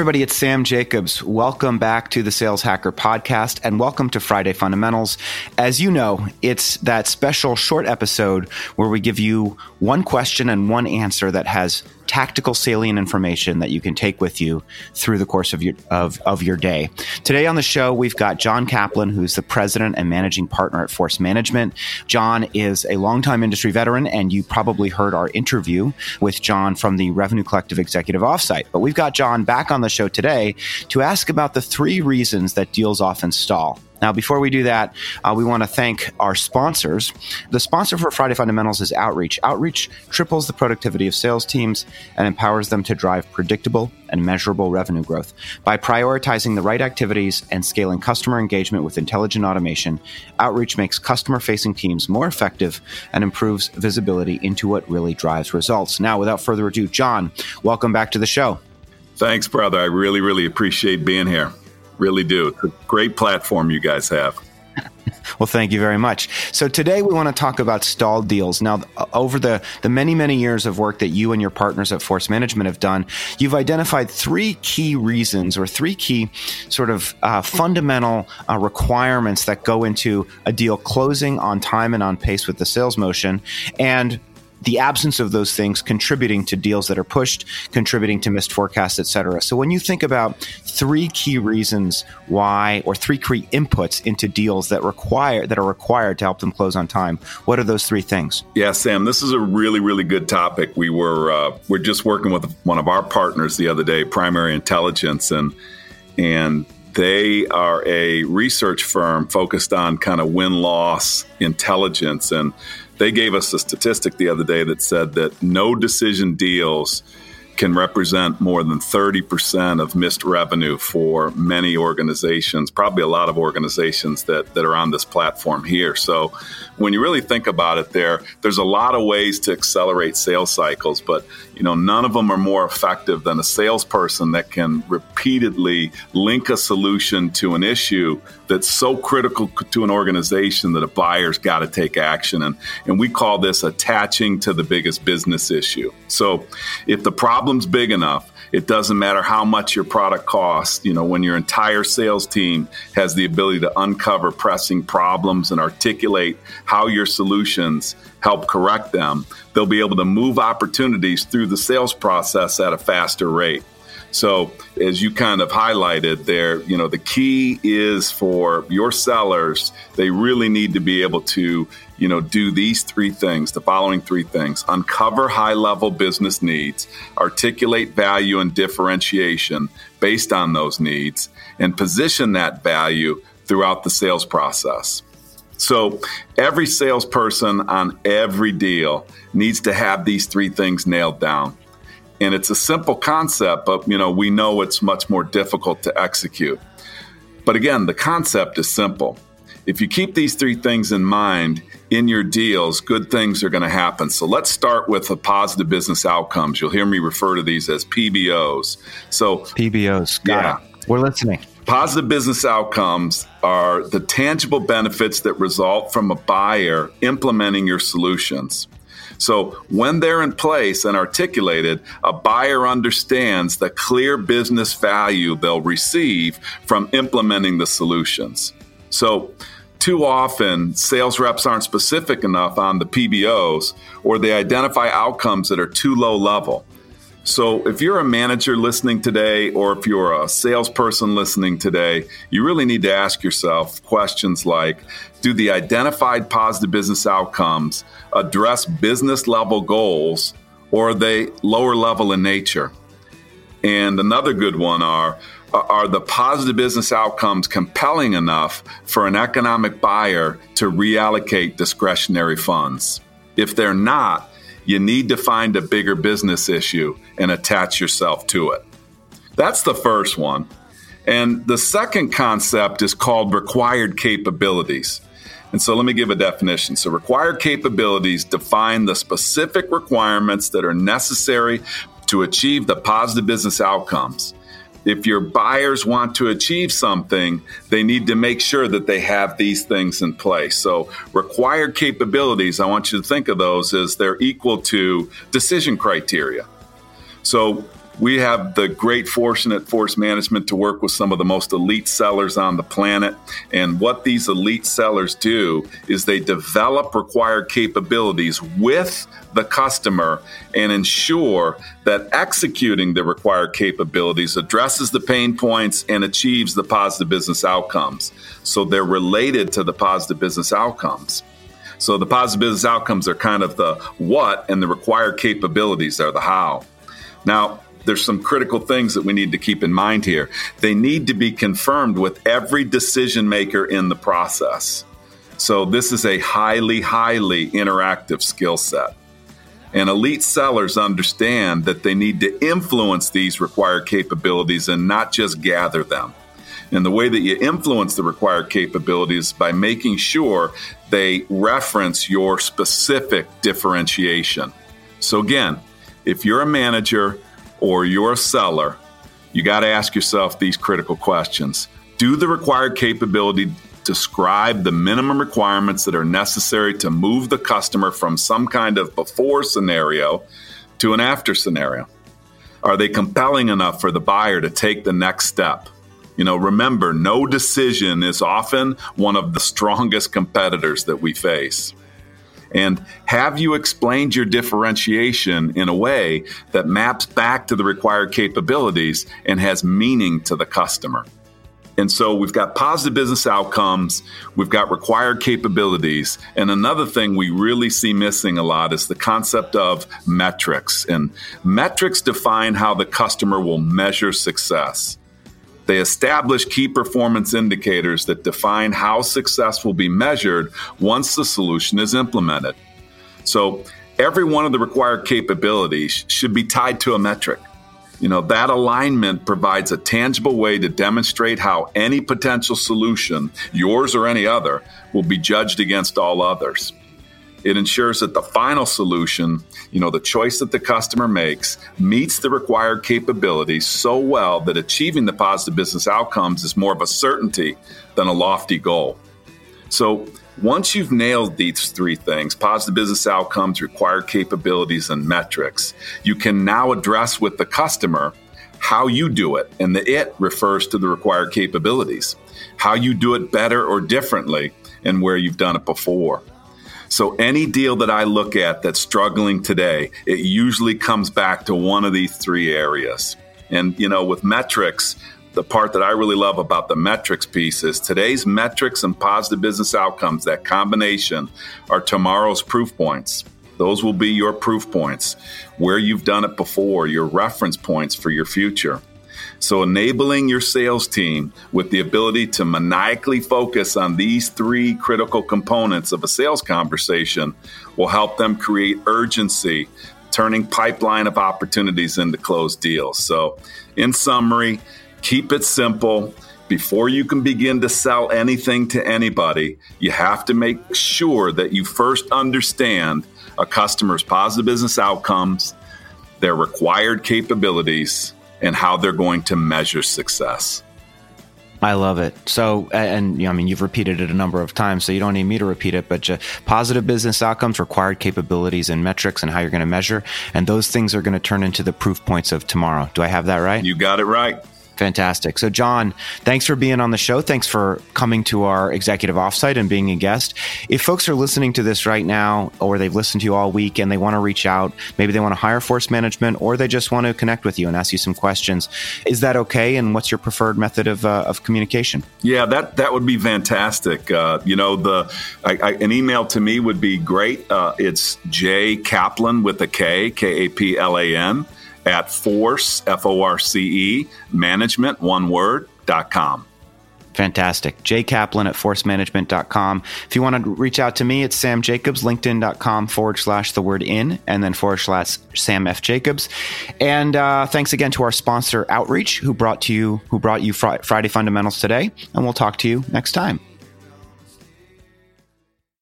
everybody. It's Sam Jacobs. Welcome back to the Sales Hacker podcast and welcome to Friday Fundamentals. As you know, it's that special short episode where we give you one question and one answer that has tactical salient information that you can take with you through the course of your of, of your day. Today on the show, we've got John Kaplan, who's the president and managing partner at Force Management. John is a longtime industry veteran, and you probably heard our interview with John from the Revenue Collective Executive Offsite. But we've got John back on the show today to ask about the three reasons that deals often stall. Now, before we do that, uh, we want to thank our sponsors. The sponsor for Friday Fundamentals is Outreach. Outreach triples the productivity of sales teams and empowers them to drive predictable and measurable revenue growth. By prioritizing the right activities and scaling customer engagement with intelligent automation, Outreach makes customer facing teams more effective and improves visibility into what really drives results. Now, without further ado, John, welcome back to the show. Thanks, brother. I really, really appreciate being here. Really do. It's a great platform you guys have. Well, thank you very much. So today we want to talk about stalled deals. Now, over the, the many, many years of work that you and your partners at Force Management have done, you've identified three key reasons or three key sort of uh, fundamental uh, requirements that go into a deal closing on time and on pace with the sales motion. And the absence of those things contributing to deals that are pushed, contributing to missed forecasts, et cetera. So when you think about three key reasons why, or three key inputs into deals that require that are required to help them close on time, what are those three things? Yeah, Sam, this is a really, really good topic. We were uh, we're just working with one of our partners the other day, Primary Intelligence, and and they are a research firm focused on kind of win loss intelligence and they gave us a statistic the other day that said that no decision deals can represent more than 30% of missed revenue for many organizations, probably a lot of organizations that, that are on this platform here. So when you really think about it there, there's a lot of ways to accelerate sales cycles, but you know, none of them are more effective than a salesperson that can repeatedly link a solution to an issue that's so critical to an organization that a buyer's got to take action. And, and we call this attaching to the biggest business issue. So if the problem's big enough, it doesn't matter how much your product costs. You know, when your entire sales team has the ability to uncover pressing problems and articulate how your solutions help correct them, they'll be able to move opportunities through the sales process at a faster rate. So, as you kind of highlighted there, you know, the key is for your sellers, they really need to be able to, you know, do these three things, the following three things uncover high level business needs, articulate value and differentiation based on those needs, and position that value throughout the sales process. So every salesperson on every deal needs to have these three things nailed down. And it's a simple concept, but you know, we know it's much more difficult to execute. But again, the concept is simple. If you keep these three things in mind in your deals, good things are going to happen. So let's start with the positive business outcomes. You'll hear me refer to these as PBOs. So PBOs, got yeah. it. We're listening. Positive business outcomes are the tangible benefits that result from a buyer implementing your solutions. So, when they're in place and articulated, a buyer understands the clear business value they'll receive from implementing the solutions. So, too often, sales reps aren't specific enough on the PBOs or they identify outcomes that are too low level. So, if you're a manager listening today, or if you're a salesperson listening today, you really need to ask yourself questions like Do the identified positive business outcomes address business level goals, or are they lower level in nature? And another good one are Are the positive business outcomes compelling enough for an economic buyer to reallocate discretionary funds? If they're not, you need to find a bigger business issue and attach yourself to it. That's the first one. And the second concept is called required capabilities. And so let me give a definition. So, required capabilities define the specific requirements that are necessary to achieve the positive business outcomes if your buyers want to achieve something, they need to make sure that they have these things in place. So, required capabilities, I want you to think of those as they're equal to decision criteria. So, we have the great fortune at Force Management to work with some of the most elite sellers on the planet. And what these elite sellers do is they develop required capabilities with the customer and ensure that executing the required capabilities addresses the pain points and achieves the positive business outcomes. So they're related to the positive business outcomes. So the positive business outcomes are kind of the what, and the required capabilities are the how. Now, there's some critical things that we need to keep in mind here. They need to be confirmed with every decision maker in the process. So, this is a highly, highly interactive skill set. And elite sellers understand that they need to influence these required capabilities and not just gather them. And the way that you influence the required capabilities by making sure they reference your specific differentiation. So, again, if you're a manager, or you're a seller, you got to ask yourself these critical questions. Do the required capability describe the minimum requirements that are necessary to move the customer from some kind of before scenario to an after scenario? Are they compelling enough for the buyer to take the next step? You know, remember, no decision is often one of the strongest competitors that we face. And have you explained your differentiation in a way that maps back to the required capabilities and has meaning to the customer? And so we've got positive business outcomes, we've got required capabilities. And another thing we really see missing a lot is the concept of metrics. And metrics define how the customer will measure success. They establish key performance indicators that define how success will be measured once the solution is implemented. So, every one of the required capabilities should be tied to a metric. You know, that alignment provides a tangible way to demonstrate how any potential solution, yours or any other, will be judged against all others. It ensures that the final solution, you know, the choice that the customer makes, meets the required capabilities so well that achieving the positive business outcomes is more of a certainty than a lofty goal. So, once you've nailed these three things positive business outcomes, required capabilities, and metrics you can now address with the customer how you do it. And the it refers to the required capabilities, how you do it better or differently, and where you've done it before. So any deal that I look at that's struggling today, it usually comes back to one of these three areas. And, you know, with metrics, the part that I really love about the metrics piece is today's metrics and positive business outcomes, that combination are tomorrow's proof points. Those will be your proof points, where you've done it before, your reference points for your future. So, enabling your sales team with the ability to maniacally focus on these three critical components of a sales conversation will help them create urgency, turning pipeline of opportunities into closed deals. So, in summary, keep it simple. Before you can begin to sell anything to anybody, you have to make sure that you first understand a customer's positive business outcomes, their required capabilities, and how they're going to measure success. I love it. So, and you know, I mean, you've repeated it a number of times, so you don't need me to repeat it. But positive business outcomes, required capabilities, and metrics, and how you're going to measure, and those things are going to turn into the proof points of tomorrow. Do I have that right? You got it right. Fantastic. So, John, thanks for being on the show. Thanks for coming to our executive offsite and being a guest. If folks are listening to this right now, or they've listened to you all week and they want to reach out, maybe they want to hire force management, or they just want to connect with you and ask you some questions, is that okay? And what's your preferred method of, uh, of communication? Yeah, that that would be fantastic. Uh, you know, the I, I, an email to me would be great. Uh, it's J Kaplan with a K, K A P L A N at force, F O R C E, management, one word, dot com. Fantastic. Jay Kaplan at forcemanagement.com. If you want to reach out to me, it's Sam Jacobs, linkedin.com forward slash the word in, and then forward slash Sam F. Jacobs. And uh, thanks again to our sponsor, Outreach, who brought to you, who brought you Friday Fundamentals today. And we'll talk to you next time.